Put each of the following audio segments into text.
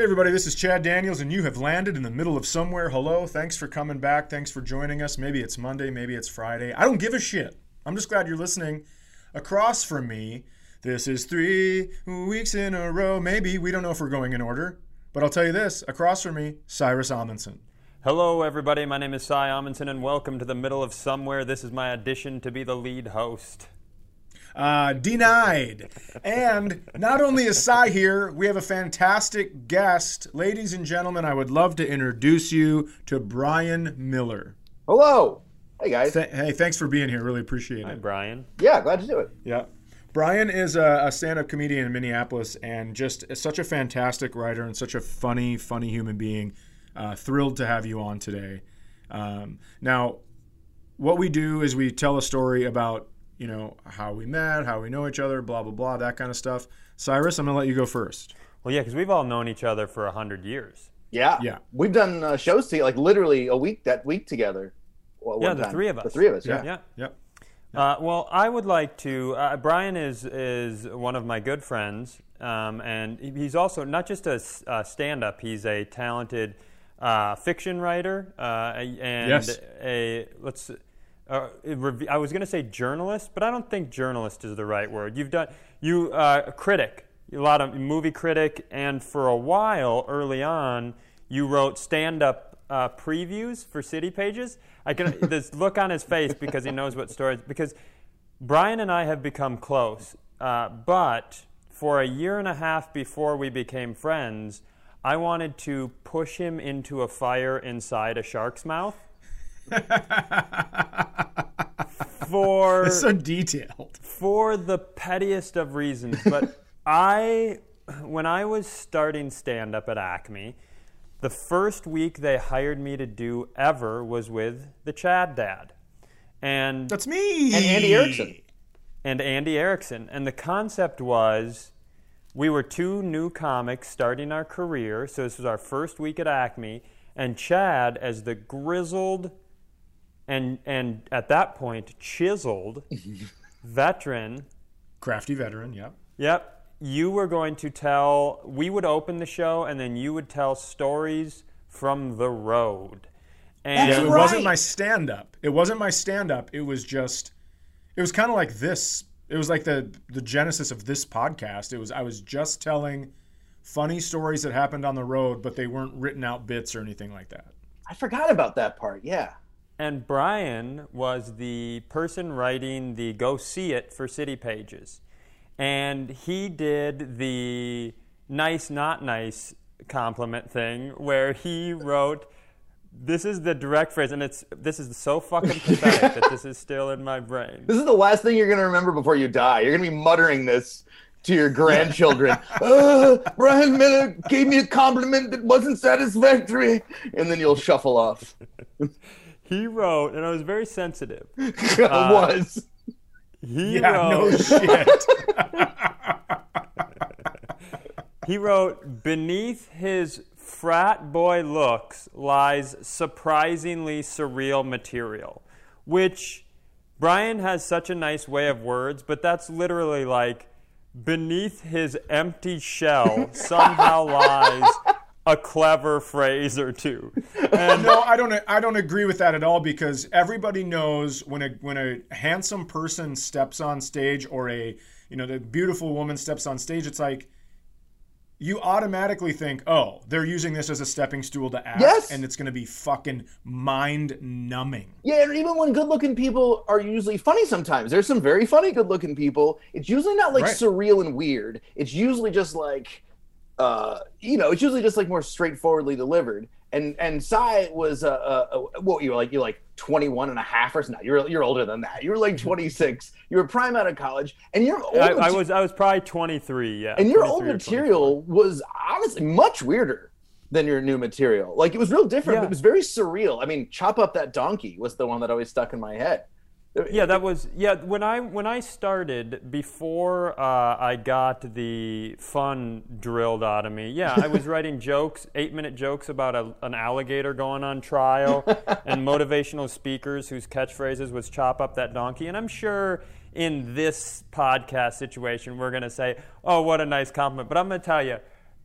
Hey, everybody, this is Chad Daniels, and you have landed in the middle of somewhere. Hello, thanks for coming back. Thanks for joining us. Maybe it's Monday, maybe it's Friday. I don't give a shit. I'm just glad you're listening. Across from me, this is three weeks in a row. Maybe, we don't know if we're going in order, but I'll tell you this across from me, Cyrus Amundson. Hello, everybody. My name is Cy Amundson, and welcome to the middle of somewhere. This is my audition to be the lead host. Uh, denied. And not only is Cy here, we have a fantastic guest. Ladies and gentlemen, I would love to introduce you to Bryan Miller. Hello. Hey, guys. Th- hey, thanks for being here. Really appreciate it. Hi. Bryan. yeah, glad to do it. Yeah. Bryan is a, a stand up comedian in Minneapolis and just such a fantastic writer and such a funny, funny human being. Uh, thrilled to have you on today. Um, now, what we do is we tell a story about, you know, how we met, how we know each other, blah, blah, blah, that kind of stuff. Cyrus, I'm going to let you go first. Well, yeah, because we've all known each other for a hundred years. Yeah. Yeah. We've done uh, shows together, like literally a week that week together. Well, Yeah, the time. three of us. The three of us. Yeah. Yeah. Yep. Uh, well, I would like to. Uh, Bryan is is one of my good friends, um, and he's also not just a stand-up. He's a talented uh, fiction writer uh, and Yes. a let's. Uh, I was going to say journalist, but I don't think journalist is the right word. You've done you uh, a critic, a lot of movie critic, and for a while early on, you wrote stand-up uh, previews for City Pages. I can this look on his face because he knows what stories. Because Bryan and I have become close, uh, but for a year and a half before we became friends, I wanted to push him into a fire inside a shark's mouth. for It's so detailed. for the pettiest of reasons, but I, when I was starting stand up at Acme, the first week they hired me to do ever was with the Chad Dad. And That's me. And Andy Erickson. and Andy Erickson. And the concept was we were two new comics starting our career. So this was our first week at Acme. And Chad, as the grizzled and, and at that point chiseled veteran, Crafty veteran, yep. yep, you were going to tell, we would open the show and then you would tell stories from the road. And Yeah, it right. wasn't my stand up. It wasn't my stand up. It was just it was kind of like this. It was like the the genesis of this podcast. It was I was just telling funny stories that happened on the road, but they weren't written out bits or anything like that. I forgot about that part. Yeah. And Bryan was the person writing the Go See It for City Pages. And he did the nice, not nice compliment thing where he wrote, This is the direct phrase, and it's this is so fucking pathetic that this is still in my brain. This is the last thing you're going to remember before you die. You're going to be muttering this to your grandchildren. uh, Bryan Miller gave me a compliment that wasn't satisfactory. And then you'll shuffle off. He wrote, and I was very sensitive. I Uh, was. He Yeah, wrote, no shit. He wrote, Beneath his frat boy looks lies surprisingly surreal material, which Bryan has such a nice way of words, but that's literally like, beneath his empty shell somehow lies a clever phrase or two. And no, I don't. I don't agree with that at all because everybody knows when a when a handsome person steps on stage or a you know the beautiful woman steps on stage, it's like you automatically think, oh, they're using this as a stepping stool to act, Yes. and it's going to be fucking mind numbing. Yeah, and even when good-looking people are usually funny, sometimes there's some very funny good-looking people. It's usually not like Right. surreal and weird. It's usually just like, uh, you know, it's usually just like more straightforwardly delivered. And and Cy was uh, uh, uh what you were like you're like 21 and a half or something. You're you're older than that. You were like 26. You were prime out of college, and your old I, I was I was probably 23, yeah. and your old or 24. material was honestly much weirder than your new material. Like it was real different. Yeah. But it was very surreal. I mean, chop up that donkey was the one that always stuck in my head. Yeah, that was yeah. When I when I started before uh, I got the fun drilled out of me, yeah, I was writing jokes, eight minute jokes about a, an alligator going on trial, and motivational speakers whose catchphrases was "chop up that donkey." And I'm sure in this podcast situation we're going to say, "Oh, what a nice compliment," but I'm going to tell you.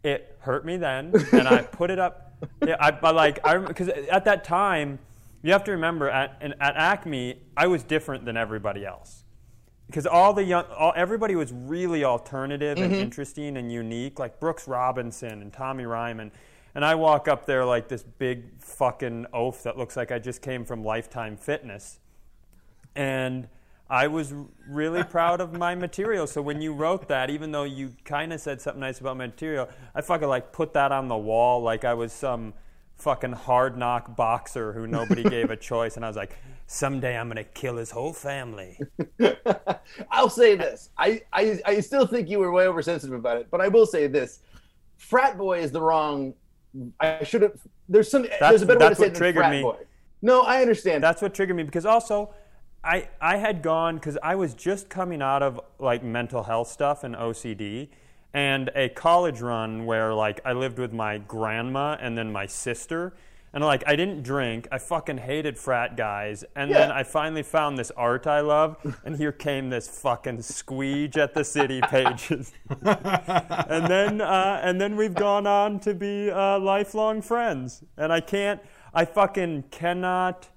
it hurt me then, and I put it up. Yeah, I, I like I because at that time, you have to remember at at Acme, I was different than everybody else because all the young, all, everybody was really alternative and mm-hmm. interesting and unique, like Brooks Robinson and Tommy Ryman. And I walk up there like this big fucking oaf that looks like I just came from Lifetime Fitness. And I was really proud of my material. So when you wrote that, even though you kind of said something nice about my material, I fucking like put that on the wall like I was some fucking hard knock boxer who nobody gave a choice. And I was like, someday I'm going to kill his whole family. I'll say this. I, I I still think you were way oversensitive about it, but I will say this. Frat boy is the wrong I should have there's some there's a better way to that's say what it than triggered frat me. boy. No, I understand. That's what triggered me because also I I had gone because I was just coming out of like mental health stuff and OCD and a college run where like I lived with my grandma and then my sister and like I didn't drink. I fucking hated frat guys and then I finally found this art I love and here came this fucking squeege at the city pages. and then uh, and then we've gone on to be uh, lifelong friends. And I can't, I fucking cannot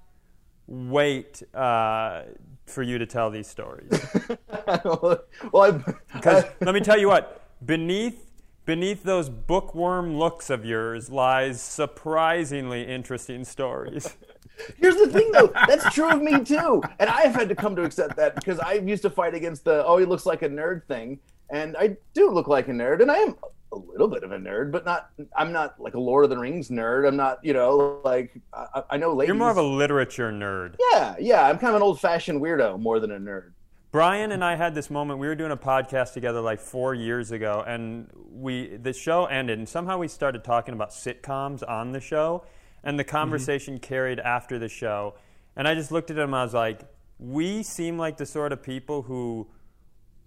wait uh, for you to tell these stories. well, I, Because let me tell you what, beneath beneath those bookworm looks of yours lies surprisingly interesting stories. Here's the thing, though. That's true of me too, and I've had to come to accept that because I used to fight against the "oh, he looks like a nerd" thing, and I do look like a nerd, and I am a little bit of a nerd, but not. I'm not like a Lord of the Rings nerd. I'm not, you know, like I, I know ladies. You're more of a literature nerd. yeah, yeah. I'm kind of an old-fashioned weirdo more than a nerd. Bryan and I had this moment. We were doing a podcast together like four years ago, and we the show ended, and somehow we started talking about sitcoms on the show, and the mm-hmm. conversation carried after the show. And I just looked at him. I was like, "We seem like the sort of people who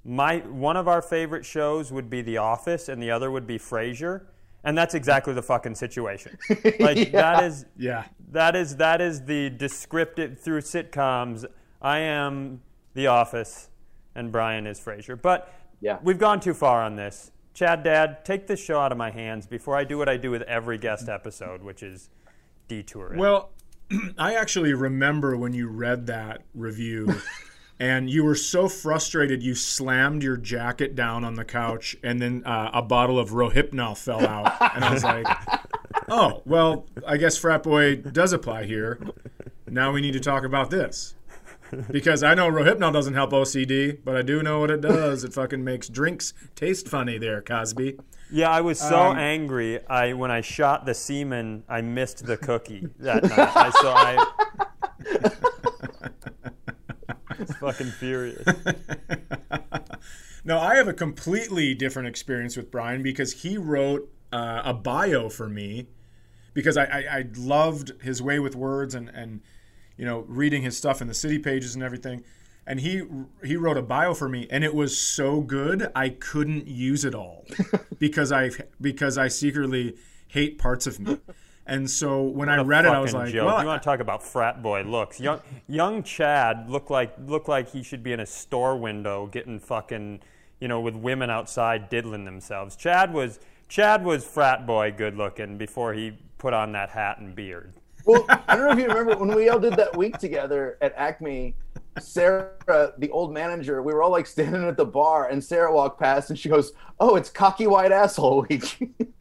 my one of our favorite shows would be The Office, and the other would be Frasier." And that's exactly the fucking situation. Like that is Yeah. that is that is the descriptive through sitcoms. I am The Office, and Bryan is Frasier. But Yeah. we've gone too far on this. Chad, Dad, take this show out of my hands before I do what I do with every guest episode, which is detour. it. Well, I actually remember when you read that review and you were so frustrated you slammed your jacket down on the couch and then uh, a bottle of Rohypnol fell out. And I was like, oh, well, I guess frat boy does apply here. Now we need to talk about this. Because I know Rohypnol doesn't help OCD, but I do know what it does. It fucking makes drinks taste funny there, Cosby. yeah, I was so um, angry. I when I shot the semen, I missed the cookie that night. I, so I was fucking furious. No, I have a completely different experience with Bryan because he wrote uh, a bio for me because I, I, I loved his way with words and, and you know reading his stuff in the city pages and everything. And he he wrote a bio for me, and it was so good I couldn't use it all because I because I secretly hate parts of me. And so when I What a read it, I was like, joke. well, you want to talk about frat boy looks? Young, young Chad looked like looked like he should be in a store window getting fucking, you know, with women outside diddling themselves. Chad was Chad was frat boy good looking before he put on that hat and beard. Well, I don't know if you remember when we all did that week together at Acme. Sarah, the old manager, we were all like standing at the bar, and Sarah walked past, and she goes, "Oh, it's cocky white asshole week."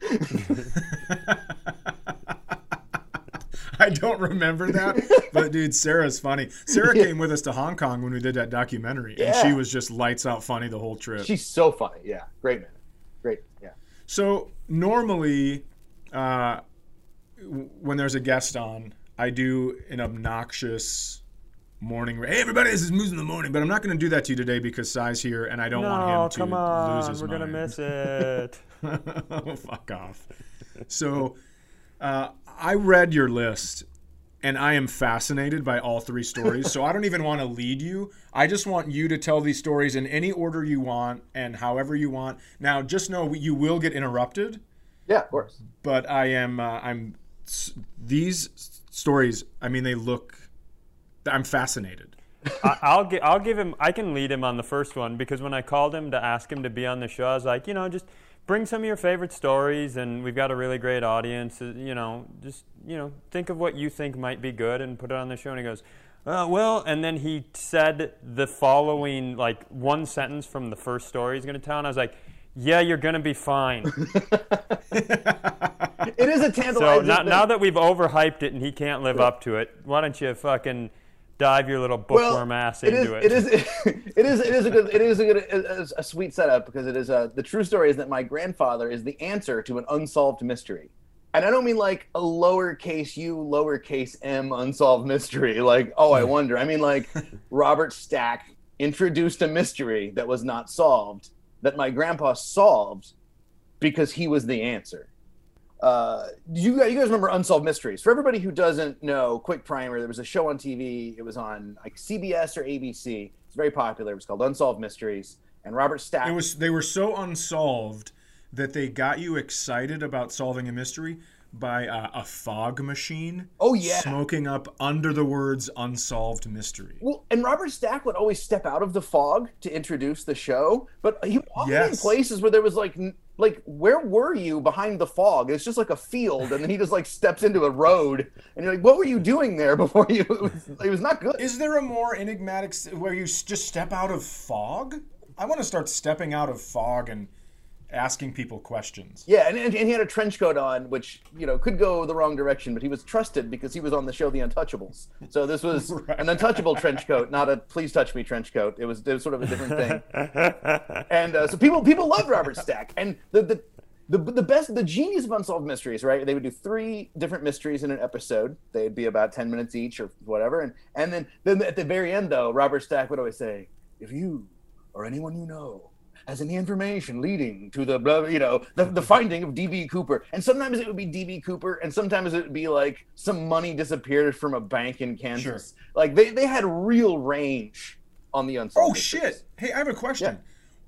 I don't remember that, but dude, Sarah's funny. Sarah came with us to Hong Kong when we did that documentary, and she was just lights out funny the whole trip. She's so funny. Yeah, great man. Great. Yeah. So normally, uh, when there's a guest on, I do an obnoxious morning. Hey, everybody, this is Moose in the morning, but I'm not going to do that to you today because Cy's here, and I don't want him to come lose on, his we're gonna miss it. oh, fuck off. So, uh, I read your list, and I am fascinated by all three stories. so I don't even want to lead you. I just want you to tell these stories in any order you want and however you want. Now, just know you will get interrupted, Yeah, of course. but I am. Uh, I'm. These stories. I mean, they look. I'm fascinated. I, I'll gi- I'll give him. I can lead him on the first one because when I called him to ask him to be on the show, I was like, you know, just bring some of your favorite stories, and we've got a really great audience. Uh, You know, just you know, think of what you think might be good and put it on the show. And he goes, uh, well, and then he said the following, like one sentence from the first story he's going to tell, and I was like, yeah, you're going to be fine. It is a so tantalizing. now, thing. now that we've overhyped it and he can't live up to it, why don't you fucking dive your little bookworm ass it is, into it is it is it is a good it is a good a, a sweet setup because it is a the true story is that my grandfather is the answer to an unsolved mystery. And I don't mean like a lowercase u, lowercase m unsolved mystery, like, oh, I wonder. I mean like Robert Stack introduced a mystery that was not solved that my grandpa solved because he was the answer. Uh, you, you guys remember Unsolved Mysteries? For everybody who doesn't know, quick primer, there was a show on TV. It was on like CBS or ABC. It's very popular. It was called Unsolved Mysteries. And Robert Stack. It was they were so unsolved that they got you excited about solving a mystery by uh, a fog machine. Oh, yeah. smoking up under the words "unsolved mystery." Well, and Robert Stack would always step out of the fog to introduce the show, but he often in places where there was like, like, where were you behind the fog? It's just like a field, and then he just like steps into a road, and you're like, what were you doing there before you? It was, it was not good. Is there a more enigmatic where you just step out of fog? I want to start stepping out of fog and asking people questions. Yeah, and, and, and he had a trench coat on, which you know could go the wrong direction, but he was trusted because he was on the show The Untouchables. So this was an untouchable trench coat, not a "please touch me" trench coat. It was, it was sort of a different thing. and uh, so people people loved Robert Stack, and the, the the the best the genius of unsolved mysteries, right? They would do three different mysteries in an episode. They'd be about ten minutes each or whatever, and and then then at the very end though, Robert Stack would always say, "If you or anyone you know." Has any information leading to the blah, you know the, the finding of DB Cooper, and sometimes it would be DB Cooper, and sometimes it would be like some money disappeared from a bank in Kansas. Like they, they had real range on the unsolved. Oh mysteries. shit! Hey, I have a question.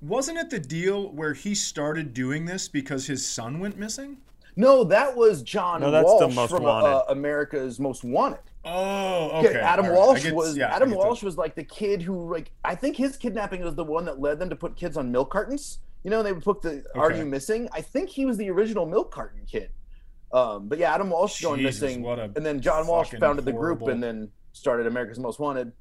Wasn't it the deal where he started doing this because his son went missing? No, that was John No, that's the Walsh Most from Wanted. Uh, America's Most Wanted. Oh, okay. Adam All right. I Walsh get- was yeah, Adam get that. Walsh was like the kid who like I think his kidnapping was the one that led them to put kids on milk cartons. You know, they would put the "Are you missing?" I think he was the original milk carton kid. Um, but yeah, Adam Walsh going Jesus, missing, what a and then John Walsh fucking founded the group and then started America's Most Wanted.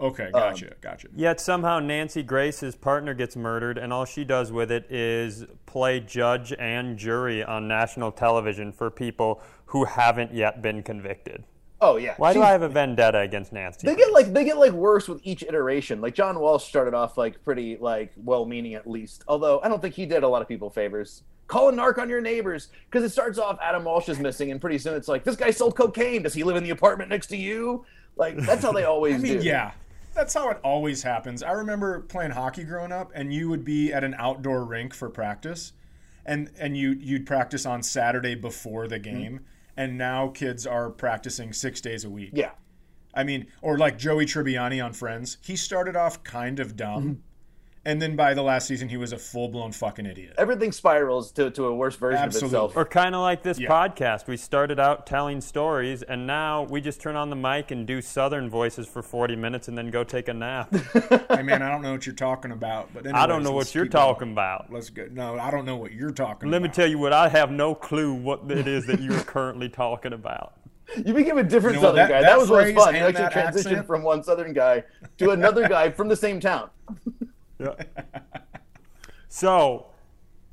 Okay, gotcha, gotcha. Yet somehow Nancy Grace's partner gets murdered, and all she does with it is play judge and jury on national television for people who haven't yet been convicted. Oh yeah, Why do I have a vendetta against Nancy? They get like they get like worse with each iteration. Like John Walsh started off like pretty like well-meaning at least, although I don't think he did a lot of people favors. Call a narc on your neighbors because it starts off Adam Walsh is missing, and pretty soon it's like this guy sold cocaine. Does he live in the apartment next to you? Like that's how they always I mean, do. yeah, that's how it always happens. I remember playing hockey growing up, and you would be at an outdoor rink for practice, and and you you'd practice on Saturday before the mm-hmm. game, and now kids are practicing six days a week. Yeah. I mean, or like Joey Tribbiani on Friends, he started off kind of dumb, Mm-hmm. And then by the last season, he was a full blown fucking idiot. Everything spirals to, to a worse version Absolutely. of itself. Or kind of like this Yeah. podcast. We started out telling stories, and now we just turn on the mic and do Southern voices for 40 minutes and then go take a nap. hey man, I don't know what you're talking about, but I don't know what you're keep going. talking about. Let's go. No, I don't know what you're talking Let about. me tell you what, I have no clue what it is that you're currently talking about. You became a different You know, Southern that- guy. that That, was what's phrase fun. You actually transitioned accent. from one Southern guy to another guy from the same town. Yeah. so,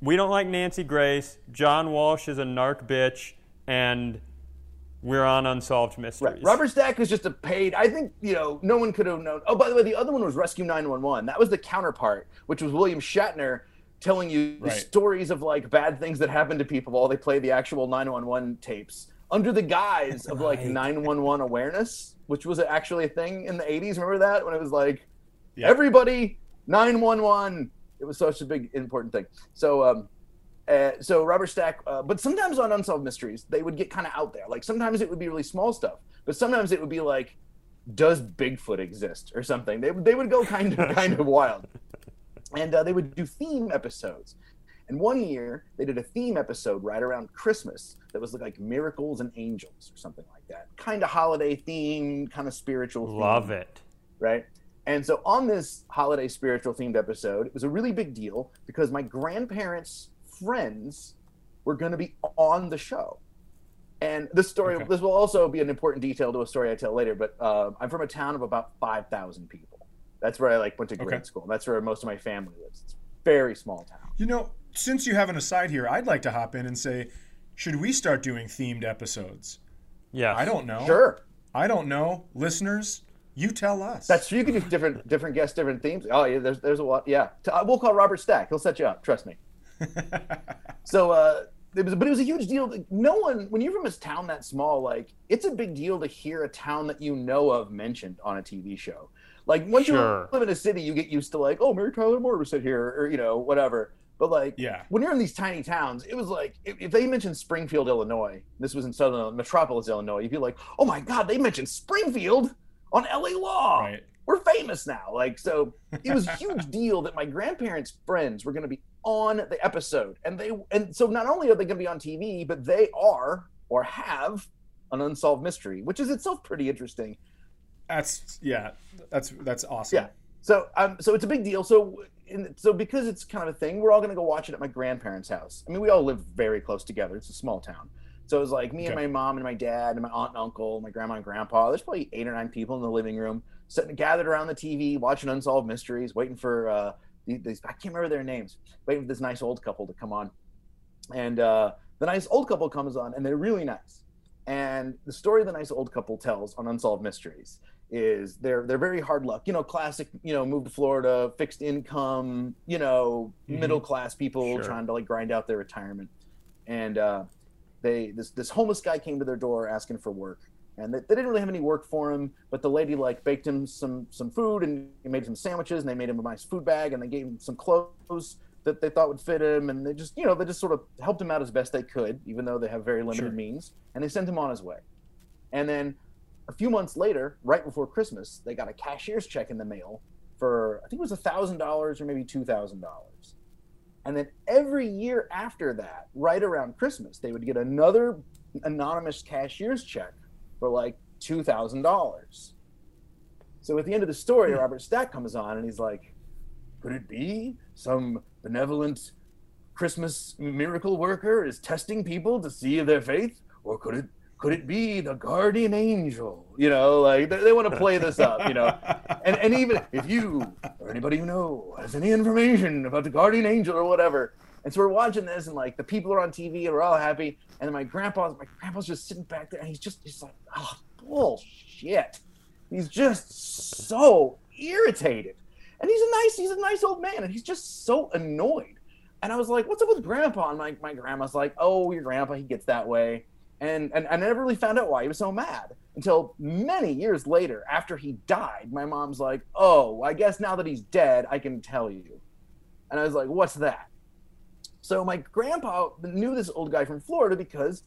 we don't like Nancy Grace. John Walsh is a narc bitch, and we're on Unsolved Mysteries. Robert Stack is just a paid. I think you know no one could have known. Oh, by the way, the other one was Rescue 911. That was the counterpart, which was William Shatner telling you Right. stories of like bad things that happened to people while they play the actual 911 tapes under the guise of like Right. 911 awareness, which was actually a thing in the 80s. Remember that when it was like Yeah. everybody 911. It was such a big important thing. So um, uh, so Robert Stack, uh, but sometimes on Unsolved Mysteries, they would get kind of out there. Like sometimes it would be really small stuff, but sometimes it would be like, does Bigfoot exist or something? They they would go kind of kind of wild, and uh, they would do theme episodes. And one year they did a theme episode right around Christmas that was like miracles and angels or something like that, kind of holiday theme, kind of spiritual. Theme Love it. right? And so on this holiday spiritual themed episode, it was a really big deal because my grandparents' friends were going to be on the show. And this story, Okay. this will also be an important detail to a story I tell later. But uh, I'm from a town of about five thousand people. That's where I like went to grade Okay. school. That's where most of my family lives. It's a very small town. You know, since you have an aside here, I'd like to hop in and say, should we start doing themed episodes? Yeah. I don't know. Sure, I don't know. Listeners, you tell us. that's true. You can do different different guests, different themes. Oh yeah, there's there's a lot. Yeah, uh, we'll call Robert Stack. He'll set you up. Trust me. So, uh, it was, but it was a huge deal. No one, when you're from a town that small, like it's a big deal to hear a town that you know of mentioned on a TV show. Like once Sure. you live in a city, you get used to like, oh, Mary Tyler Moore was sit here, or you know, whatever. But like, Yeah. when you're in these tiny towns, it was like if, if they mentioned Springfield, Illinois, this was in southern Metropolis, Illinois, you'd be like, oh my god, they mentioned Springfield on LA Law right. we're famous now. Like, so it was a huge deal that my grandparents' friends were going to be on the episode, and they and so not only are they going to be on TV, but they are or have an unsolved mystery, which is itself pretty interesting. That's yeah. That's that's awesome. Yeah. So um, so it's a big deal. So in, so because it's kind of a thing, we're all going to go watch it at my grandparents' house. I mean, we all live very close together. It's a small town. So it was like me and my mom and my dad and my aunt and uncle, my grandma and grandpa. There's probably eight or nine people in the living room, sitting gathered around the TV, watching unsolved mysteries, waiting for uh, these. I can't remember their names. Waiting for this nice old couple to come on, and uh, the nice old couple comes on, and they're really nice. And the story the nice old couple tells on Unsolved Mysteries is they're they're very hard luck. You know, classic. You know, move to Florida, fixed income. You know, Mhm. middle class people Sure. trying to like grind out their retirement. And uh, they this this homeless guy came to their door asking for work, and they, they didn't really have any work for him. But the lady like baked him some some food and made some sandwiches, and they made him a nice food bag, and they gave him some clothes that they thought would fit him, and they just you know they just sort of helped him out as best they could, even though they have very limited Sure. means, and they sent him on his way. And then a few months later, right before Christmas, they got a cashier's check in the mail for I think it was a thousand dollars or maybe two thousand dollars. And then every year after that, right around Christmas, they would get another anonymous cashier's check for like two thousand dollars. So at the end of the story, Hmm. Robert Stack comes on and he's like, "Could it be some benevolent Christmas miracle worker is testing people to see their faith, or could it could it be the guardian angel? You know, like they, they want to play this up, you know." and and even if you or anybody you know has any information about the guardian angel or whatever, and so we're watching this, and like the people are on TV, and we're all happy, and then my grandpa, my grandpa's just sitting back there, and he's just he's like, oh bullshit. He's just so irritated, and he's a nice he's a nice old man, and he's just so annoyed. And I was like, what's up with grandpa? And my, my grandma's like, oh, your grandpa, he gets that way. And, and I never really found out why he was so mad until many years later after he died. My mom's like, oh, I guess now that he's dead, I can tell you. And I was like, what's that? So my grandpa knew this old guy from Florida because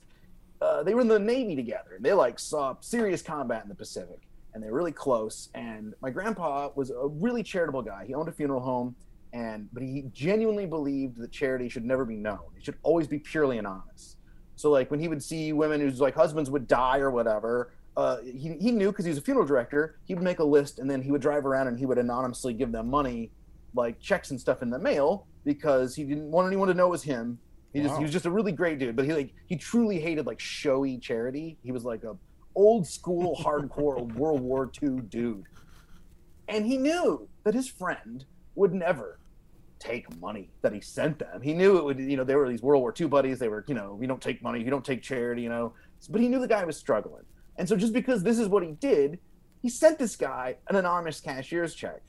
uh, they were in the Navy together. And they like saw serious combat in the Pacific and they were really close. And my grandpa was a really charitable guy. He owned a funeral home and but he genuinely believed that charity should never be known. It should always be purely anonymous. So like when he would see women whose like husbands would die or whatever, uh, he, he knew because he was a funeral director, he would make a list and then he would drive around and he would anonymously give them money, like checks and stuff in the mail because he didn't want anyone to know it was him. He just he was just a really great dude, but he like he truly hated like showy charity. He was like a old school hardcore World War II dude. And he knew that his friend would never take money that he sent them. He knew it would, you know, they were these World War II buddies. They were, you know, we don't take money, you don't take charity, you know. But he knew the guy was struggling. And so just because this is what he did, he sent this guy an anonymous cashier's check.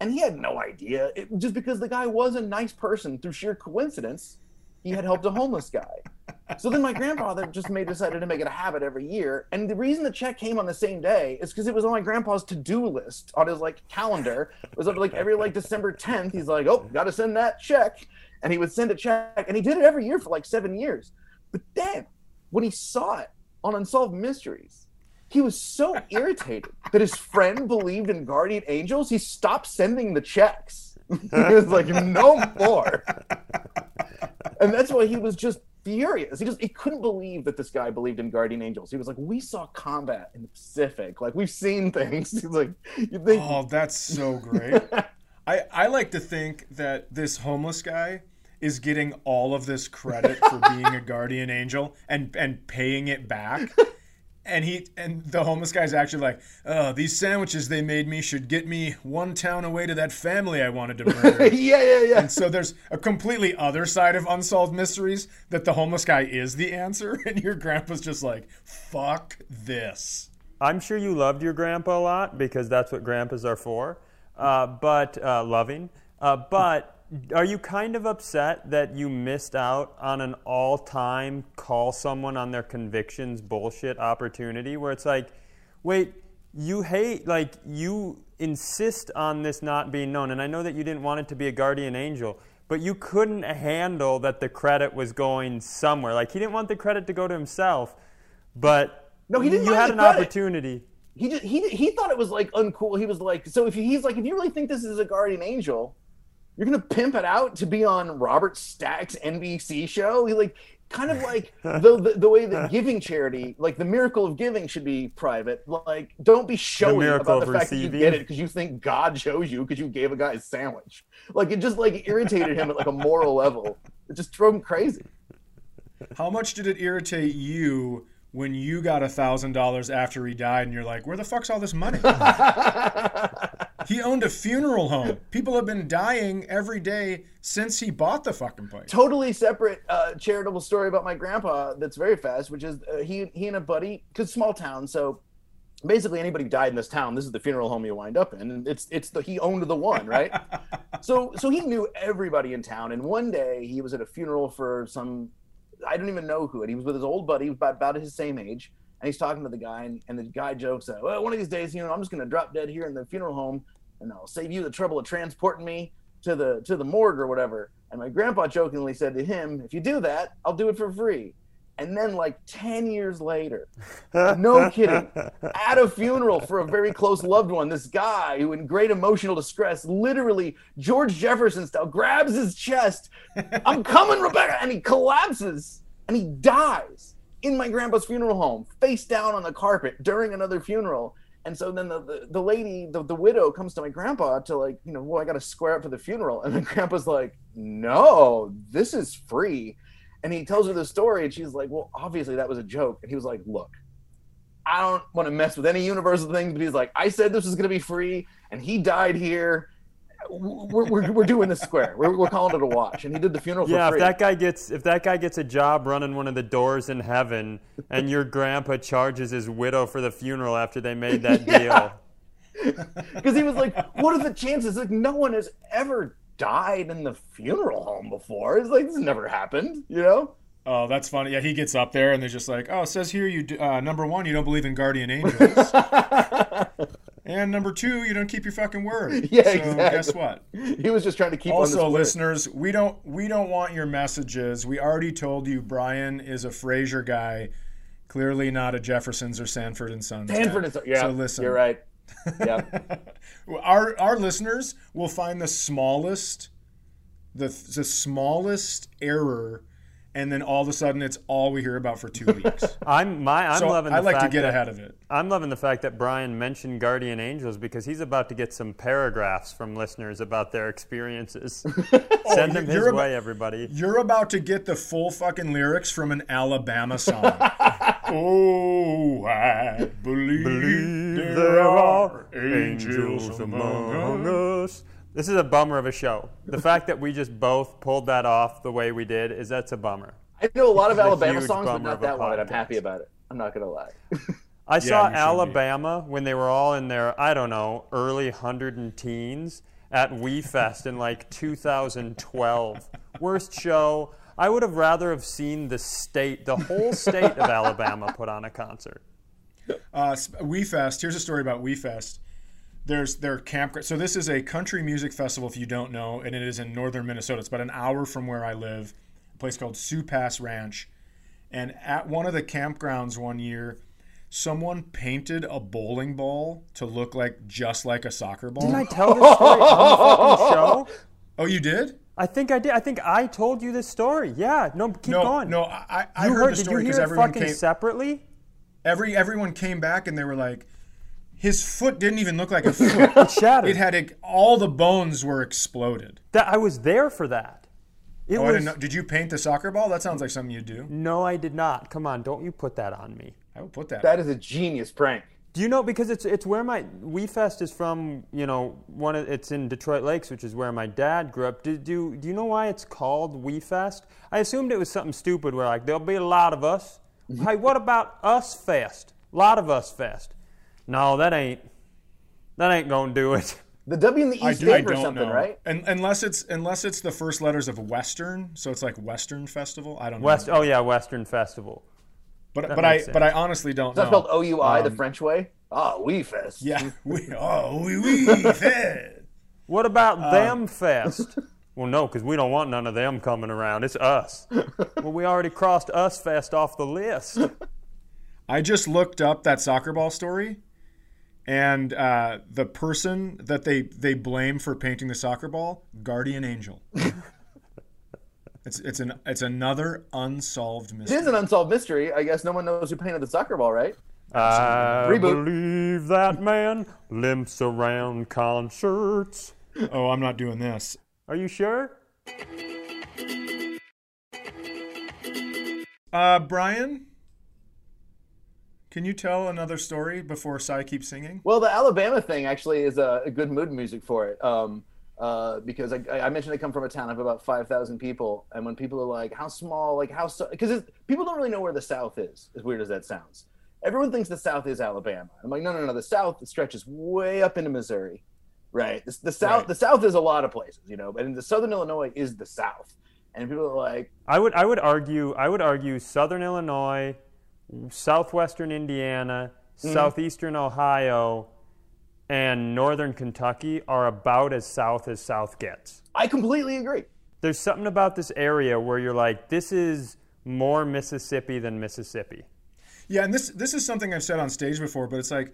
And he had no idea. It, just because the guy was a nice person through sheer coincidence, he had helped a homeless guy. So then my grandfather just made decided to make it a habit every year. And the reason the check came on the same day is because it was on my grandpa's to-do list on his like calendar. It was like every like December 10th. He's like, oh, gotta send that check. And he would send a check. And he did it every year for like seven years. But then when he saw it on Unsolved Mysteries, he was so irritated that his friend believed in guardian angels, he stopped sending the checks. he was like, no more. And that's why he was just furious. He just he couldn't believe that this guy believed in guardian angels. He was like, "We saw combat in the Pacific. Like we've seen things." He's like, "You think?" Oh, that's so great. I, I like to think that this homeless guy is getting all of this credit for being a guardian angel and and paying it back. And he and the homeless guy's actually like, oh, these sandwiches they made me should get me one town away to that family I wanted to murder. yeah, yeah, yeah. And so there's a completely other side of unsolved mysteries that the homeless guy is the answer, and your grandpa's just like, fuck this. I'm sure you loved your grandpa a lot because that's what grandpas are for, uh, but uh, loving. Uh, but are you kind of upset that you missed out on an all-time call someone on their convictions bullshit opportunity where it's like, wait, you hate like you insist on this not being known, and I know that you didn't want it to be a guardian angel. But you couldn't handle that the credit was going somewhere. Like he didn't want the credit to go to himself, but No, he didn't You had an credit. opportunity. he just he he thought it was like uncool. He was like, so if he's like, if you really think this is a guardian angel, you're gonna pimp it out to be on Robert Stack's NBC show. He like kind of like the, the the way that giving charity, like the miracle of giving, should be private. Like, don't be showy miracle about the of fact that you receiving. get it because you think God chose you because you gave a guy a sandwich. Like it just like irritated him at like a moral level. It just drove him crazy. How much did it irritate you when you got a thousand dollars after he died, and you're like, where the fuck's all this money? he owned a funeral home. People have been dying every day since he bought the fucking place. totally separate uh, charitable story about my grandpa that's very fast, which is uh, he he and a buddy, because small town, so basically anybody died in this town, this is the funeral home you wind up in, and it's it's the he owned the one, right? so so he knew everybody in town, and one day he was at a funeral for some I don't even know who, and he was with his old buddy, about about his same age, and he's talking to the guy, and, and the guy jokes, uh, "Well, one of these days, you know, I'm just gonna drop dead here in the funeral home, and I'll save you the trouble of transporting me to the to the morgue or whatever." And my grandpa jokingly said to him, "If you do that, I'll do it for free." And then, like ten years later, no kidding, at a funeral for a very close loved one, this guy who, in great emotional distress, literally George Jefferson style, grabs his chest. I'm coming, Rebecca, and he collapses and he dies in my grandpa's funeral home, face down on the carpet during another funeral. And so then the, the, the lady, the, the widow comes to my grandpa to like, you know, well, I got to square up for the funeral. And my grandpa's like, no, this is free. And he tells her the story and she's like, well, obviously that was a joke. And he was like, look, I don't want to mess with any universal things, but he's like, I said this was going to be free and he died here. We're, we're, we're doing this square. We're, we're calling it a watch. And he did the funeral Yeah, for if that guy gets if that guy gets a job running one of the doors in heaven, and your grandpa charges his widow for the funeral after they made that deal, because he was like, "What are the chances?" Like, no one has ever died in the funeral home before. It's like this never happened, you know? Oh, that's funny. Yeah, he gets up there and they're just like, oh, it says here you uh, number one, you don't believe in guardian angels, and number two, you don't keep your fucking word. Yeah, so exactly. Guess what? He was just trying to keep Also, list. listeners, we don't we don't want your messages. We already told you Bryan is a Frasier guy, clearly not a Jeffersons or Sanford and Sons. guy. Stanford is yeah. So listen, you're right. Yeah, our our listeners will find the smallest the the smallest error and then all of a sudden it's all we hear about for 2 weeks. I'm my I'm so loving. The I like to fact get that, ahead of it. I'm loving the fact that Bryan mentioned guardian angels because he's about to get some paragraphs from listeners about their experiences. Send oh, them his you're about- way, everybody. You're about to get the full fucking lyrics from an Alabama song. Oh, I believe, there are angels among us. us. This is a bummer of a show. The fact that we just both pulled that off the way we did is that's a bummer. I know a lot of This is a Alabama songs, but not that one. And I'm happy about it. I'm not gonna lie. I saw you should be. Alabama when they were all in their, I don't know, early hundred and teens at WeFest in like 2012. Worst show. I would have rather have seen the state, the whole state of Alabama put on a concert. Uh, WeFest. Here's a story about WeFest. There's their camp. So this is a country music festival, if you don't know, and it is in northern Minnesota. It's about an hour from where I live, a place called Soo Pass Ranch. And at one of the campgrounds one year, someone painted a bowling ball to look like just like a soccer ball. Didn't I tell this story on the fucking show? oh, you did? I think I did. I think I told you this story. Yeah. No, keep No, going. no. I, I heard, heard? the story because everyone fucking came. separately? Every everyone came back and they were like, his foot didn't even look like a foot. It shattered. it had all the bones were exploded. That I was there for that. It oh, I was. didn't know. Did you paint the soccer ball? That sounds like something you do. No, I did not. Come on, don't you put that on me. I would put that. That is a genius prank. Do you know because it's it's where my WeFest is from? You know, one of, it's in Detroit Lakes, which is where my dad grew up. Do, do do you know why it's called WeFest? I assumed it was something stupid where like there'll be a lot of us. hey, what about us fest? A lot of us fest. No, that ain't that ain't gonna do it. The W in the E I, stand do, I for don't something, know. right? And, unless it's unless it's the first letters of Western, so it's like Western Festival. I don't know. West. Oh yeah, Western Festival. But that but I makes but I honestly don't Is that know. spelled O U I the Um, French way? Ah, we fest. Yeah. We, oh, we we fed. What about Uh, them fest? well, no, because we don't want none of them coming around. It's us. well, we already crossed us fest off the list. I just looked up that soccer ball story, and uh, the person that they they blame for painting the soccer ball, guardian angel. it's it's an it's another unsolved mystery. It is an unsolved mystery. I guess no one knows who painted the soccer ball, right? I Reboot. believe that man limps around concerts. oh, I'm not doing this. Are you sure? Uh, Bryan, can you tell another story before Cy keeps singing? Well, the Alabama thing actually is a, a good mood music for it. Um, uh, because I, I mentioned I come from a town of about five thousand people, and when people are like, "How small?" Like how so? Because people don't really know where the South is. As weird as that sounds, everyone thinks the South is Alabama. I'm like, no, no, no. The South stretches way up into Missouri, right? The, the South, Right. the South is a lot of places, you know, but in the Southern Illinois is the South, and people are like, I would I would argue I would argue Southern Illinois, Southwestern Indiana, Southeastern Ohio, and Northern Kentucky are about as south as south gets. I completely agree. There's something about this area where you're like, this is more Mississippi than Mississippi. Yeah, and this this is something I've said on stage before, but it's like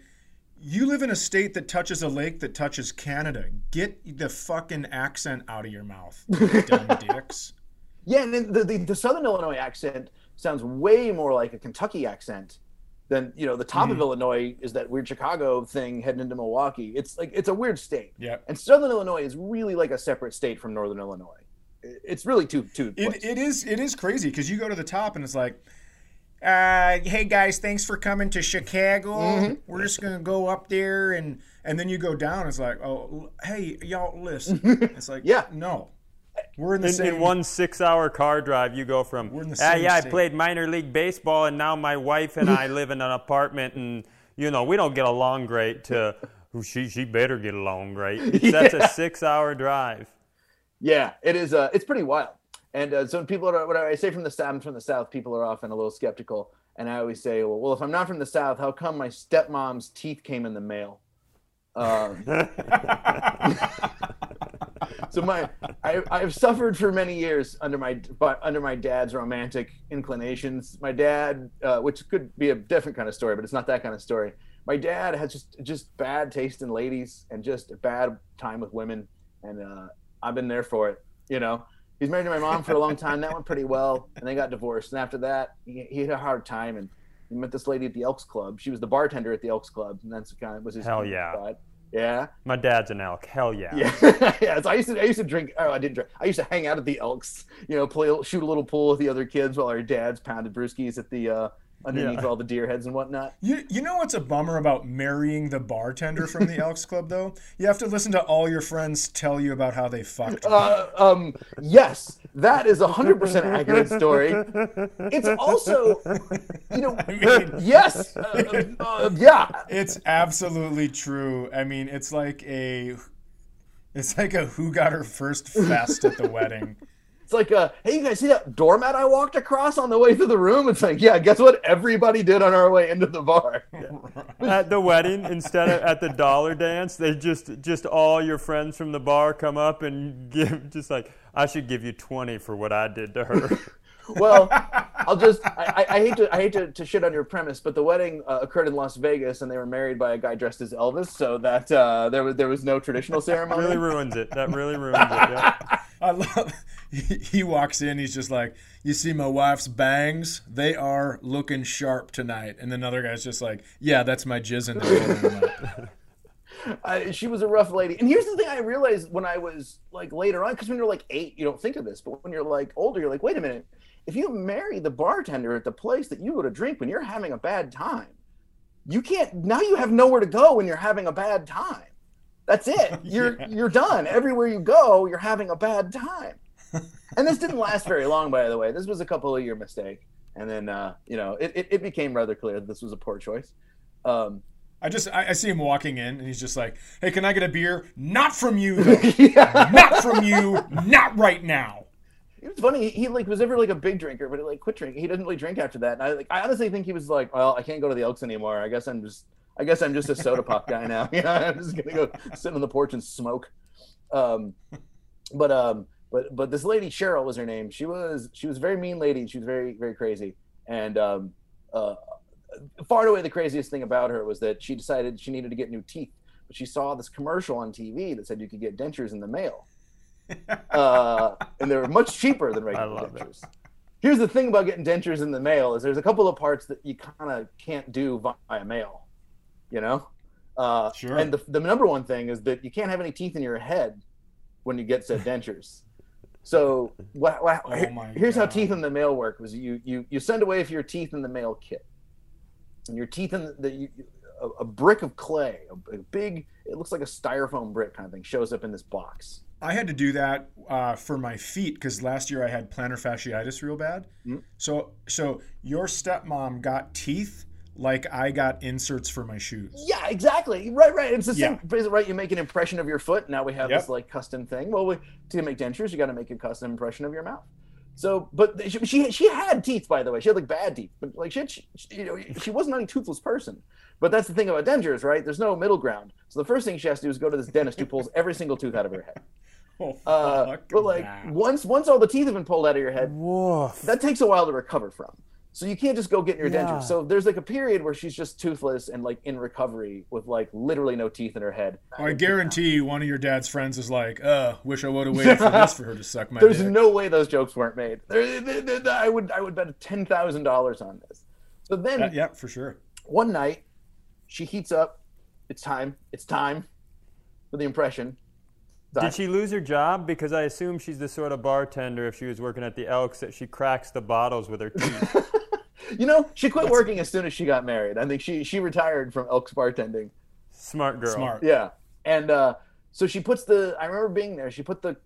you live in a state that touches a lake that touches Canada. Get the fucking accent out of your mouth, you dumb dicks. Yeah, and the, the, the Southern Illinois accent sounds way more like a Kentucky accent than you know. The top Mm-hmm. of Illinois is that weird Chicago thing heading into Milwaukee. It's like it's a weird state. Yeah. And Southern Illinois is really like a separate state from Northern Illinois. It's really two two. It, it is it is crazy because you go to the top and it's like, uh, hey guys, thanks for coming to Chicago. Mm-hmm. We're just gonna go up there and and then you go down. It's like, oh, hey y'all, listen. It's like, Yeah. no, we're in the In, same. in one six-hour car drive, you go from We're in the ah same yeah, I played minor league baseball, and now my wife and I live in an apartment, and you know we don't get along great. To "Oh, she she better get along great. It's, That's a six-hour drive. Yeah, it is. Uh, it's pretty wild. And uh, so when people are when I say from the south, I'm from the south, people are often a little skeptical. And I always say, well, well, if I'm not from the south, how come my stepmom's teeth came in the mail? Um, so my I, I've suffered for many years under my but under my dad's romantic inclinations. My dad, uh, which could be a different kind of story, but it's not that kind of story. My dad has just just bad taste in ladies and just a bad time with women, and uh, I've been there for it. You know, he's married to my mom for a long time. That went pretty well, and they got divorced. And after that, he, he had a hard time, and he met this lady at the Elks Club. She was the bartender at the Elks Club, and that's kind of was his Hell yeah. spot. Yeah, My dad's an elk. Hell yeah. yeah, yeah. So I used to, I used to drink. Oh, I didn't drink. I used to hang out at the Elks. You know, play, shoot a little pool with the other kids while our dads pounded brewskis at the uh, underneath Yeah. all the deer heads and whatnot. You, you know what's a bummer about marrying the bartender from the Elks Club though? You have to listen to all your friends tell you about how they fucked. Uh, um, yes, that is a hundred percent accurate story. It's also, you know, mean- yes, uh, uh, yeah. It's absolutely true. I mean, it's like a it's like a who got her first fest at the wedding. It's like, uh, hey, you guys see that doormat I walked across on the way to the room? It's like, yeah, guess what? Everybody did on our way into the bar. At the wedding, instead of at the dollar dance, they just just all your friends from the bar come up and give just like I should give you twenty for what I did to her. well, I'll just I, I I hate to I hate to, to shit on your premise, but the wedding uh, occurred in Las Vegas, and they were married by a guy dressed as Elvis, so that uh, there was there was no traditional ceremony. really ruins it. That really ruins it. Yeah. I love he, walks in, he's just like, You see my wife's bangs? They are looking sharp tonight. And another guy's just like, Yeah, that's my jizz in up." I, she was a rough lady. And here's the thing: I realized when I was like later on, because when you're like eight, you don't think of this, but when you're like older, you're like, wait a minute. If you marry the bartender at the place that you go to drink when you're having a bad time, you can't. Now you have nowhere to go when you're having a bad time. That's it. You're Yeah. you're done. Everywhere you go, you're having a bad time. and this didn't last very long, by the way. This was a couple of year mistake, and then uh, you know it, it, it became rather clear that this was a poor choice. Um, I just I, I see him walking in and he's just like, "Hey, can I get a beer? Not from you, yeah, not from you, not right now." it was funny. He, he like was ever like a big drinker, but he like quit drinking. He didn't really drink after that. And I like I honestly think he was like, well, I can't go to the Elks anymore. I guess I'm just I guess I'm just a soda pop guy now. Know, I'm just gonna go sit on the porch and smoke. Um, but um, but but this lady Cheryl was her name. She was she was a very mean lady. She was very very crazy. And um, uh, far and away the craziest thing about her was that she decided she needed to get new teeth. But she saw this commercial on TV that said you could get dentures in the mail, uh, and they were much cheaper than regular dentures. Here's the thing about getting dentures in the mail is there's a couple of parts that you kind of can't do via mail, you know. Uh, Sure. And the, the number one thing is that you can't have any teeth in your head when you get said dentures. So what, what, Oh here- here's how teeth in the mail work: was you you you send away for your teeth in the mail kit, and your teeth in the, the you, a, a brick of clay, a, a big, it looks like a styrofoam brick kind of thing, shows up in this box. I had to do that uh, for my feet because last year I had plantar fasciitis real bad. Mm. So so your stepmom got teeth like I got inserts for my shoes. Yeah, exactly. Right, right. It's the Yeah. same. basically, Right, you make an impression of your foot. Now we have Yep. this like custom thing. Well, we, to make dentures, you got to make a custom impression of your mouth. So, but she, she she had teeth, by the way. She had like bad teeth, but like she, had, she you know she wasn't any toothless person. But that's the thing about dentures, right? There's no middle ground. So the first thing she has to do is go to this dentist who pulls every single tooth out of her head. Oh, Uh, but like that. once once all the teeth have been pulled out of your head, Woof. that takes a while to recover from. So you can't just go get your Yeah. dentures. So there's like a period where she's just toothless and like in recovery with like literally no teeth in her head. I guarantee you, one of your dad's friends is like, "Uh, wish I would have waited for this for her to suck my There's dick." no way those jokes weren't made. There, there- there- there- I would I would bet ten thousand dollars on this. So then Uh, yeah, for sure. one night she heats up. It's time. It's time for the impression. Did she lose her job? Because I assume she's the sort of bartender, if she was working at the Elks, that she cracks the bottles with her teeth. You know, she quit working as soon as she got married. I think she she retired from Elks bartending. Smart girl. Smart. Yeah, and uh, so she puts the. I remember being there. She put the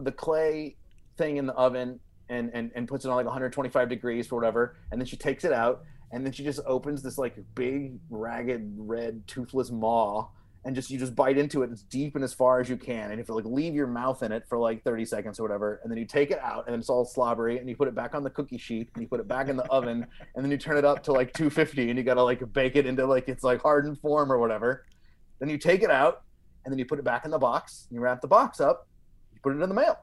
the clay thing in the oven and and and puts it on like 125 degrees for whatever, and then she takes it out, and then she just opens this like big ragged red toothless maw, and just you just bite into it as deep and as far as you can, and if you have to like leave your mouth in it for like 30 seconds or whatever, and then you take it out, and it's all slobbery, and you put it back on the cookie sheet, and you put it back in the oven, and then you turn it up to like 250, and you gotta like bake it into like it's like hardened form or whatever. Then you take it out, and then you put it back in the box. You wrap the box up. You put it in the mail.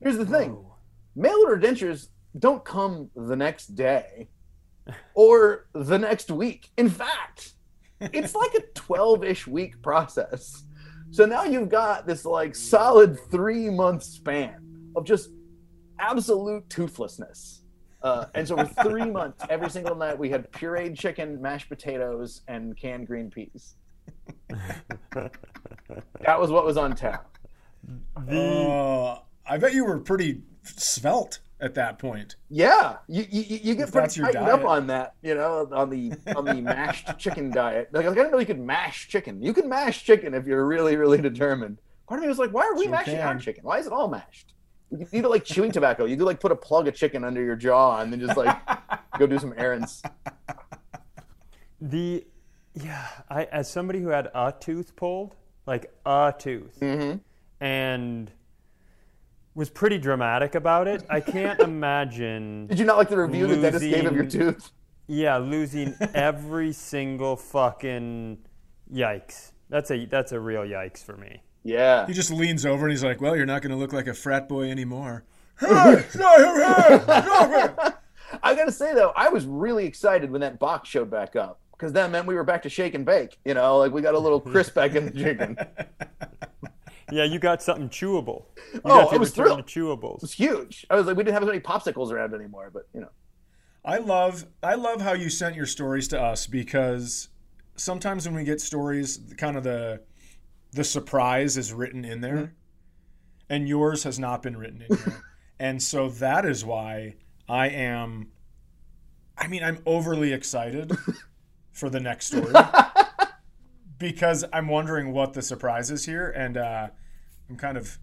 Here's the thing: Whoa. mail order dentures don't come the next day or the next week. In fact, it's like a 12-ish week process. So now you've got this like solid three month span of just absolute toothlessness. Uh, and so for three months, every single night, we had pureed chicken, mashed potatoes, and canned green peas. That was what was on tap. The, Uh, I bet you were pretty svelte at that point. Yeah, you you, you get pretty tightened up on that, you know, on the on the mashed chicken diet. Like I didn't know you could mash chicken. You can mash chicken if you're really really determined. Part of me was like, why are we Sure mashing our chicken? Why is it all mashed? You could eat it like chewing tobacco. You could like put a plug of chicken under your jaw and then just like go do some errands. the, yeah, I as somebody who had a tooth pulled, like a tooth, Mm-hmm. and was pretty dramatic about it. I can't imagine. Did you not like the review the dentist gave of your Losing- tooth? Yeah, losing every single fucking yikes. That's a that's a real yikes for me. Yeah. He just leans over and he's like, "Well, you're not going to look like a frat boy anymore." Hey, stop here, stop here. I gotta say though, I was really excited when that box showed back up because that meant we were back to shake and bake. You know, like we got a little crisp back in the chicken. Yeah, you got something chewable. You Oh, got I was return thrilled. to chewables. It's huge. I was like, we didn't have as many popsicles around anymore, but you know. I love I love how you sent your stories to us because sometimes when we get stories, kind of the the surprise is written in there, Mm-hmm. and yours has not been written in there, and so that is why I am. I mean, I'm overly excited for the next story because I'm wondering what the surprise is here, and uh, I'm kind of,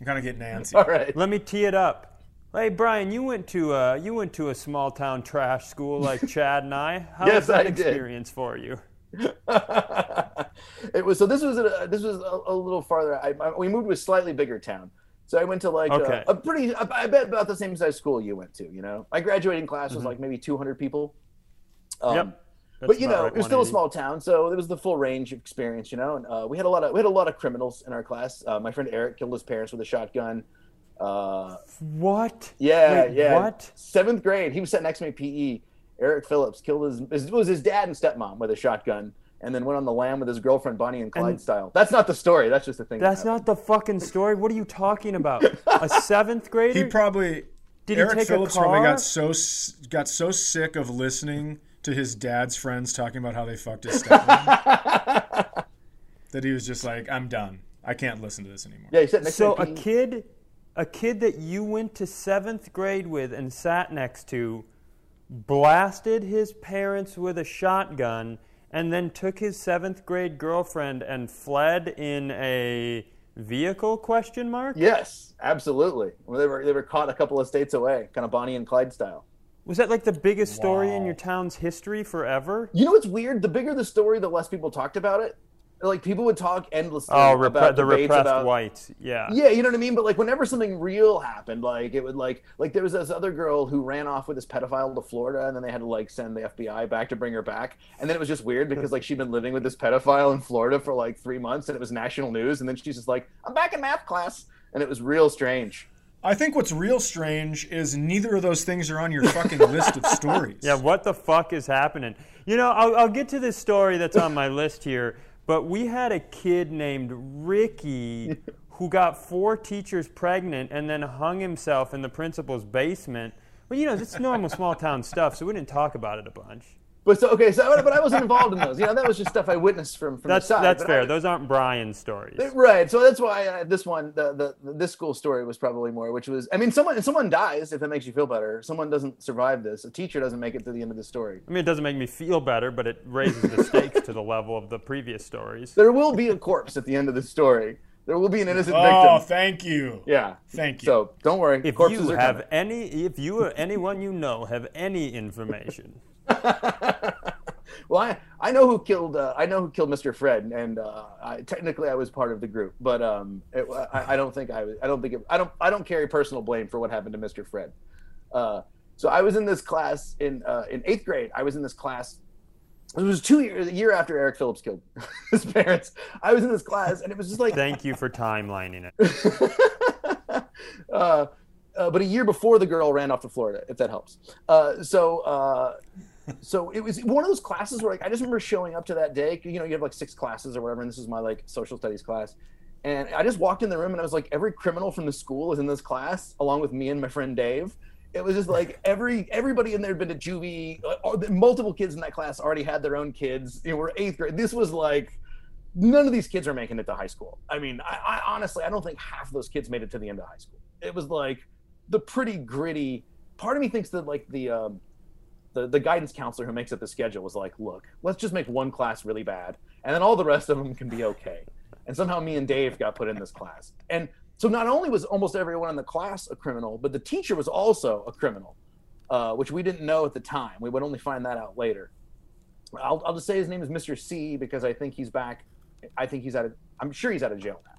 I'm kind of getting antsy. All right. Let me tee it up. Hey Bryan, you went to uh, you went to a small town trash school like Chad and I. How Yes, was that I did. experience for you? it was so. This was a, this was a, a little farther. I, I, we moved to a slightly bigger town, so I went to like Okay. a, a pretty. I, I bet about the same size school you went to. You know, my graduating class was like maybe 200 people. Um, Mm-hmm. Yep. but you know, right, it was still a small town, so it was the full range of experience. You know, and uh, we had a lot of we had a lot of criminals in our class. Uh, my friend Eric killed his parents with a shotgun. Uh, What? yeah, Wait, yeah. What? Seventh grade, he was sitting next to me PE. Eric Phillips killed his, his it was his dad and stepmom with a shotgun, and then went on the lam with his girlfriend Bonnie and Clyde And- style. That's not the story. That's just the thing. That's happened. not the fucking story. What are you talking about? A seventh grader? He probably Did he Eric take a Phillips probably got so got so sick of listening to his dad's friends talking about how they fucked his stepmom that he was just like, I'm done. I can't listen to this anymore. Yeah, he sat next so a me. at PE. kid, a kid that you went to seventh grade with and sat next to, blasted his parents with a shotgun, and then took his seventh grade girlfriend and fled in a vehicle? Question mark. Yes, absolutely. Well, they were they were caught a couple of states away, kind of Bonnie and Clyde style. Was that like the biggest story in your town's history forever? You know what's weird? The bigger the story, the less people talked about it. Like people would talk endlessly Oh, repre- about the repressed about whites. Yeah. Yeah, you know what I mean. But like, whenever something real happened, like it would like like there was this other girl who ran off with this pedophile to Florida, and then they had to like send the FBI back to bring her back. And then it was just weird because like she'd been living with this pedophile in Florida for like three months, and it was national news. And then she's just like, "I'm back in math class," and it was real strange. I think what's real strange is neither of those things are on your fucking list of stories. Yeah, what the fuck is happening? You know, I'll, I'll get to this story that's on my list here, but we had a kid named Ricky who got four teachers pregnant and then hung himself in the principal's basement. Well, you know, it's normal small town stuff, so we didn't talk about it a bunch. But so okay, so but I wasn't involved in those. You know, that was just stuff I witnessed from from That's the side. that's but fair. I- Those aren't Bryan's stories. Right, so that's why uh, this one, the, the this school story was probably more, which was, I mean, someone someone dies if that makes you feel better. Someone doesn't survive this. A teacher doesn't make it to the end of the story. I mean, it doesn't make me feel better, but it raises the stakes to the level of the previous stories. There will be a corpse at the end of the story. There will be an innocent Oh, victim. Oh, thank you. Yeah. Thank you. So don't worry. If corpses you are have coming. any, if you or anyone you know have any information, well, I, I know who killed uh, I know who killed Mr. Fred, and uh, I, technically I was part of the group, but um, it, I, I don't think I was. I don't think it, I don't I don't carry personal blame for what happened to Mr. Fred. Uh, so I was in this class in uh, in eighth grade. I was in this class. It was two years a year after Eric Phillips killed his parents. I was in this class, and it was just like thank you for timelining it. uh, uh, but a year before the girl ran off to Florida, if that helps. Uh, so, uh, so it was one of those classes where like I just remember showing up to that day. You know, you have like six classes or whatever, and this is my like social studies class. And I just walked in the room and I was like, every criminal from the school was in this class, along with me and my friend Dave. It was just like every everybody in there had been to juvie. Uh, multiple kids in that class already had their own kids. You know, we're eighth grade. This was like none of these kids are making it to high school. I mean, I, I honestly, I don't think half of those kids made it to the end of high school. It was like the pretty gritty. Part of me thinks that like the um, the the guidance counselor who makes up the schedule was like, look, let's just make one class really bad, and then all the rest of them can be okay. And somehow me and Dave got put in this class, and so not only was almost everyone in the class a criminal, but the teacher was also a criminal, uh, which we didn't know at the time. We would only find that out later. I'll, I'll just say his name is Mr. C because I think he's back. I think he's out of. I'm sure he's out of jail now.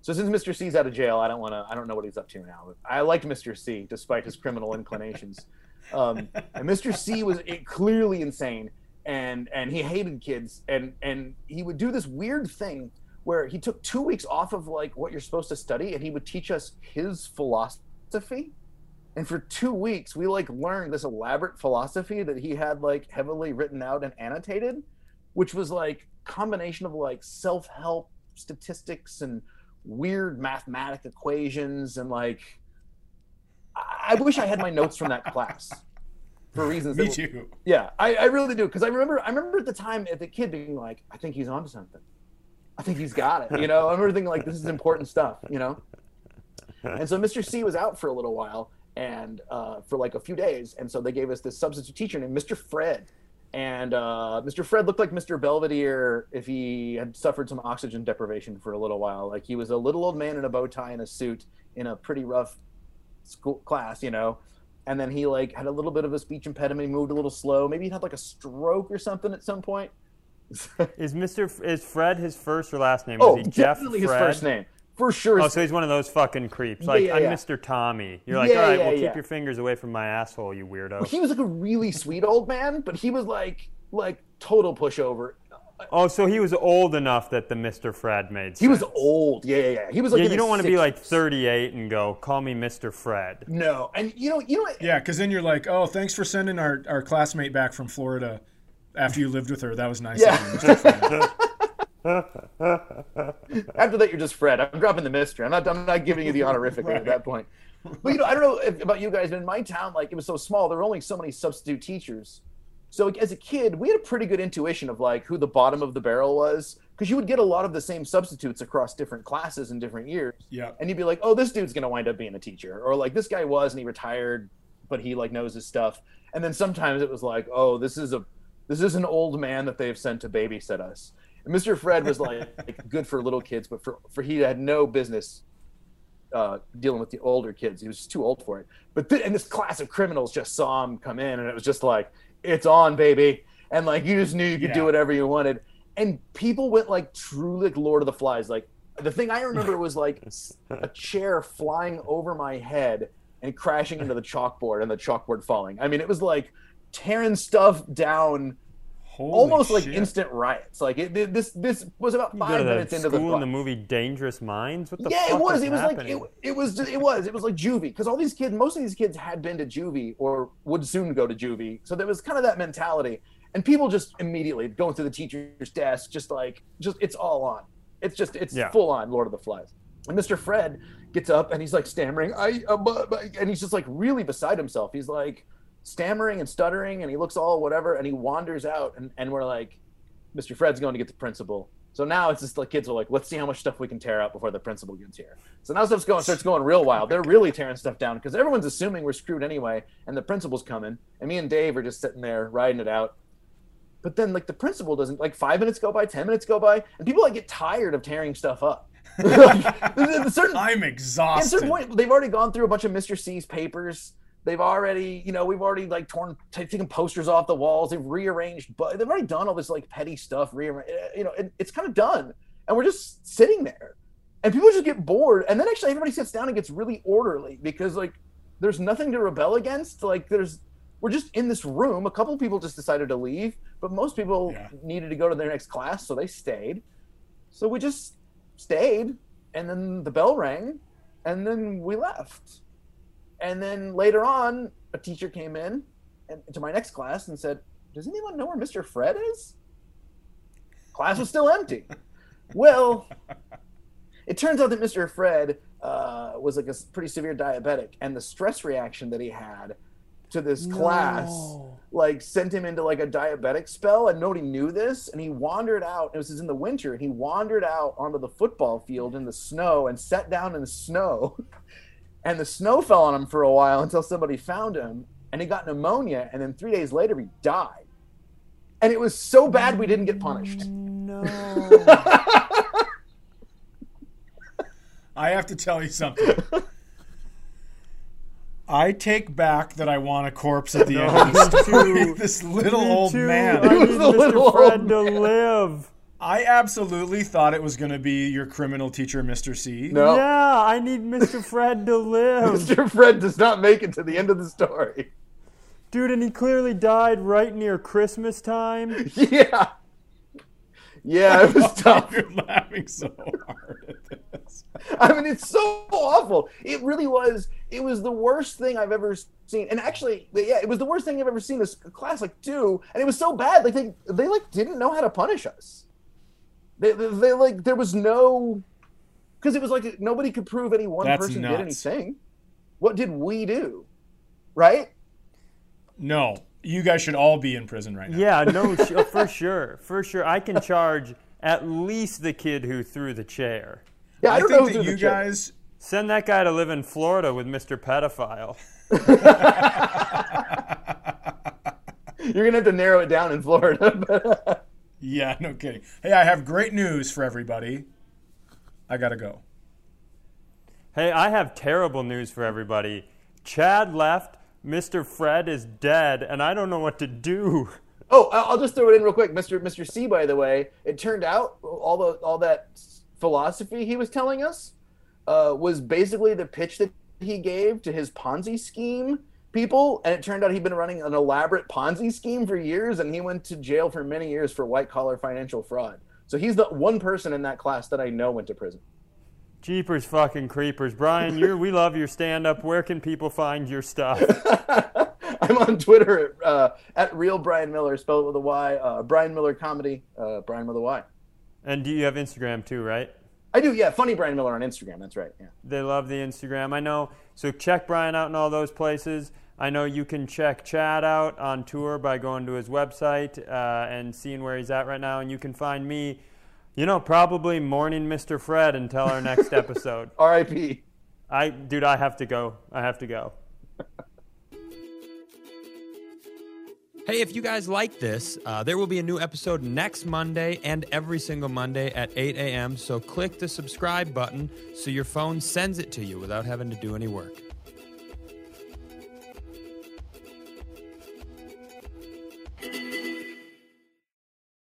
So since Mr. C's out of jail, I don't want to. I don't know what he's up to now. I liked Mr. C despite his criminal inclinations. Um, and Mr. C was clearly insane, and and he hated kids, and and he would do this weird thing where he took two weeks off of like what you're supposed to study, and he would teach us his philosophy. And for two weeks, we like learned this elaborate philosophy that he had like heavily written out and annotated, which was like combination of like self-help statistics and weird mathematic equations and like I wish I had my notes from that class for reasons. Me that- too. Yeah, I, I really do because I remember I remember at the time at the kid being like, I think he's onto something. I think he's got it. You know, I remember thinking like, this is important stuff. You know, and so Mr. C was out for a little while and uh, for like a few days, and so they gave us this substitute teacher named Mr. Fred. And uh, Mr. Fred looked like Mr. Belvedere if he had suffered some oxygen deprivation for a little while. Like he was a little old man in a bow tie and a suit in a pretty rough school class, you know. And then he like had a little bit of a speech impediment. He moved a little slow. Maybe he had like a stroke or something at some point. Is Mr. F- is Fred his first or last name? oh, is he Jeff definitely his first name for sure. Oh, so he's one of those fucking creeps. Like yeah, I'm yeah. Mr. Tommy. You're like, all right, well, keep your fingers away from my asshole, you weirdo. he was like a really sweet old man, but he was like like total pushover. Oh, so he was old enough that the Mr. Fred made sense. He was old. Yeah, yeah, yeah. He was like Yeah, you don't want to be like 38 and go, call me Mr. Fred. no. And you know, you know, what? Yeah, because then you're like, oh, thanks for sending our, our classmate back from Florida after you lived with her. That was nice. Yeah. Of you, after that, you're just Fred. I'm dropping the mystery. I'm not. I'm not giving you the honorific at that point. But you know, I don't know if, about you guys, but in my town, like it was so small, there were only so many substitute teachers. So as a kid, we had a pretty good intuition of like who the bottom of the barrel was, because you would get a lot of the same substitutes across different classes and different years. yeah. and you'd be like, "Oh, this dude's gonna wind up being a teacher," or like, "This guy was and he retired, but he like knows his stuff." And then sometimes it was like, "Oh, this is a this is an old man that they've sent to babysit us." And Mr. Fred was like, like good for little kids, but for for he had no business uh, dealing with the older kids. He was just too old for it. But th- and this class of criminals just saw him come in, and it was just like, "It's on, baby!" And like you just knew you could do whatever you wanted. And people went like truly like Lord of the Flies. Like the thing I remember was like a chair flying over my head and crashing into the chalkboard and the chalkboard falling. I mean, it was like tearing stuff down, Holy almost like instant riots. Like it, this this was about five minutes into the school in the movie Dangerous Minds? What the Yeah, it was. It was like it, it was. It was. It was like juvie because all these kids, most of these kids had been to juvie or would soon go to juvie. So there was kind of that mentality, and people just immediately going to the teacher's desk, just like just it's all on. It's just it's Yeah. full on Lord of the Flies. And Mr. Fred gets up and he's like stammering, I, uh, bu- bu-" and he's just like really beside himself. He's like stammering and stuttering, and he looks all whatever, and he wanders out, and, and we're like, Mr. Fred's going to get the principal. So now it's just like kids are like, let's see how much stuff we can tear out before the principal gets here. So now stuff's going starts going real wild. They're really tearing stuff down because everyone's assuming we're screwed anyway, and the principal's coming, and me and Dave are just sitting there riding it out. But then like the principal doesn't like five minutes go by, ten minutes go by, and people like get tired of tearing stuff up. like, certain I'm exhausted. at certain point, they've already gone through a bunch of Mr. C's papers. They've already, you know, we've already like torn, taken posters off the walls. They've rearranged, but they've already done all this like petty stuff. Rearrange, eh, eh, you know, it, it's kind of done, and we're just sitting there, and people just get bored. And then actually, everybody sits down and gets really orderly because like there's nothing to rebel against. Like there's, we're just in this room. A couple of people just decided to leave, but most people Yeah. needed to go to their next class, so they stayed. So we just stayed, and then the bell rang, and then we left. And then later on, a teacher came in and to my next class and said, "Does anyone know where Mr. Fred is?" Class was still empty. well, it turns out that Mr. Fred uh, was like a pretty severe diabetic, and the stress reaction that he had to this class like sent him into like a diabetic spell and nobody knew this and he wandered out it was in the winter and he wandered out onto the football field in the snow and sat down in the snow and the snow fell on him for a while until somebody found him and he got pneumonia and then three days later he died and it was so bad we didn't get punished No. I have to tell you something. I take back that I want a corpse at the end of the story. this little Me old too. man. I need little Mr. Fred to live. I absolutely thought it was going to be your criminal teacher, Mr. C. no Yeah, I need Mr. Fred to live. mr fred does not make it to the end of the story Dude, and he clearly died right near Christmas time. yeah yeah it was tough You're laughing so hard at this. I mean, it's so awful. It really was. It was the worst thing I've ever seen. And actually, yeah, it was the worst thing I've ever seen this class like do. And it was so bad. Like they, they like didn't know how to punish us. They, they, they like there was no, because it was like nobody could prove any one That's person did anything. What did we do? Right? No, you guys should all be in prison right now. Yeah, no, for sure, for sure. I can charge at least the kid who threw the chair. Yeah, I, I think that you guys. Send that guy to live in Florida with Mr. Pedophile. You're gonna have to narrow it down in Florida. Yeah, no kidding. Hey, I have great news for everybody. I gotta go. Hey, I have terrible news for everybody. Chad left, Mr. Fred is dead, and I don't know what to do. oh, I- I'll just throw it in real quick, Mr. Mr. C. By the way, it turned out all the all that philosophy he was telling us uh, was basically the pitch that he gave to his Ponzi scheme people, and it turned out he'd been running an elaborate Ponzi scheme for years, and he went to jail for many years for white collar financial fraud. So he's the one person in that class that I know went to prison. Jeepers fucking creepers. Bryan, you're, we love your stand up. Where can people find your stuff? I'm on Twitter at, uh, at real Bryan Miller, spelled with a Y. Uh, Bryan Miller comedy, uh, Bryan with a Y. And do you have Instagram too, right? I do, yeah. Funny Bryan Miller on Instagram. That's right. Yeah. They love the Instagram. I know. So check Bryan out in all those places. I know you can check Chad out on tour by going to his website uh, and seeing where he's at right now. And you can find me, you know, probably mourning Mr. Fred until our next episode. R.I.P. I, dude, I have to go. I have to go. Hey, if you guys like this, uh, there will be a new episode next Monday and every single Monday at 8 a.m. So click the subscribe button so your phone sends it to you without having to do any work.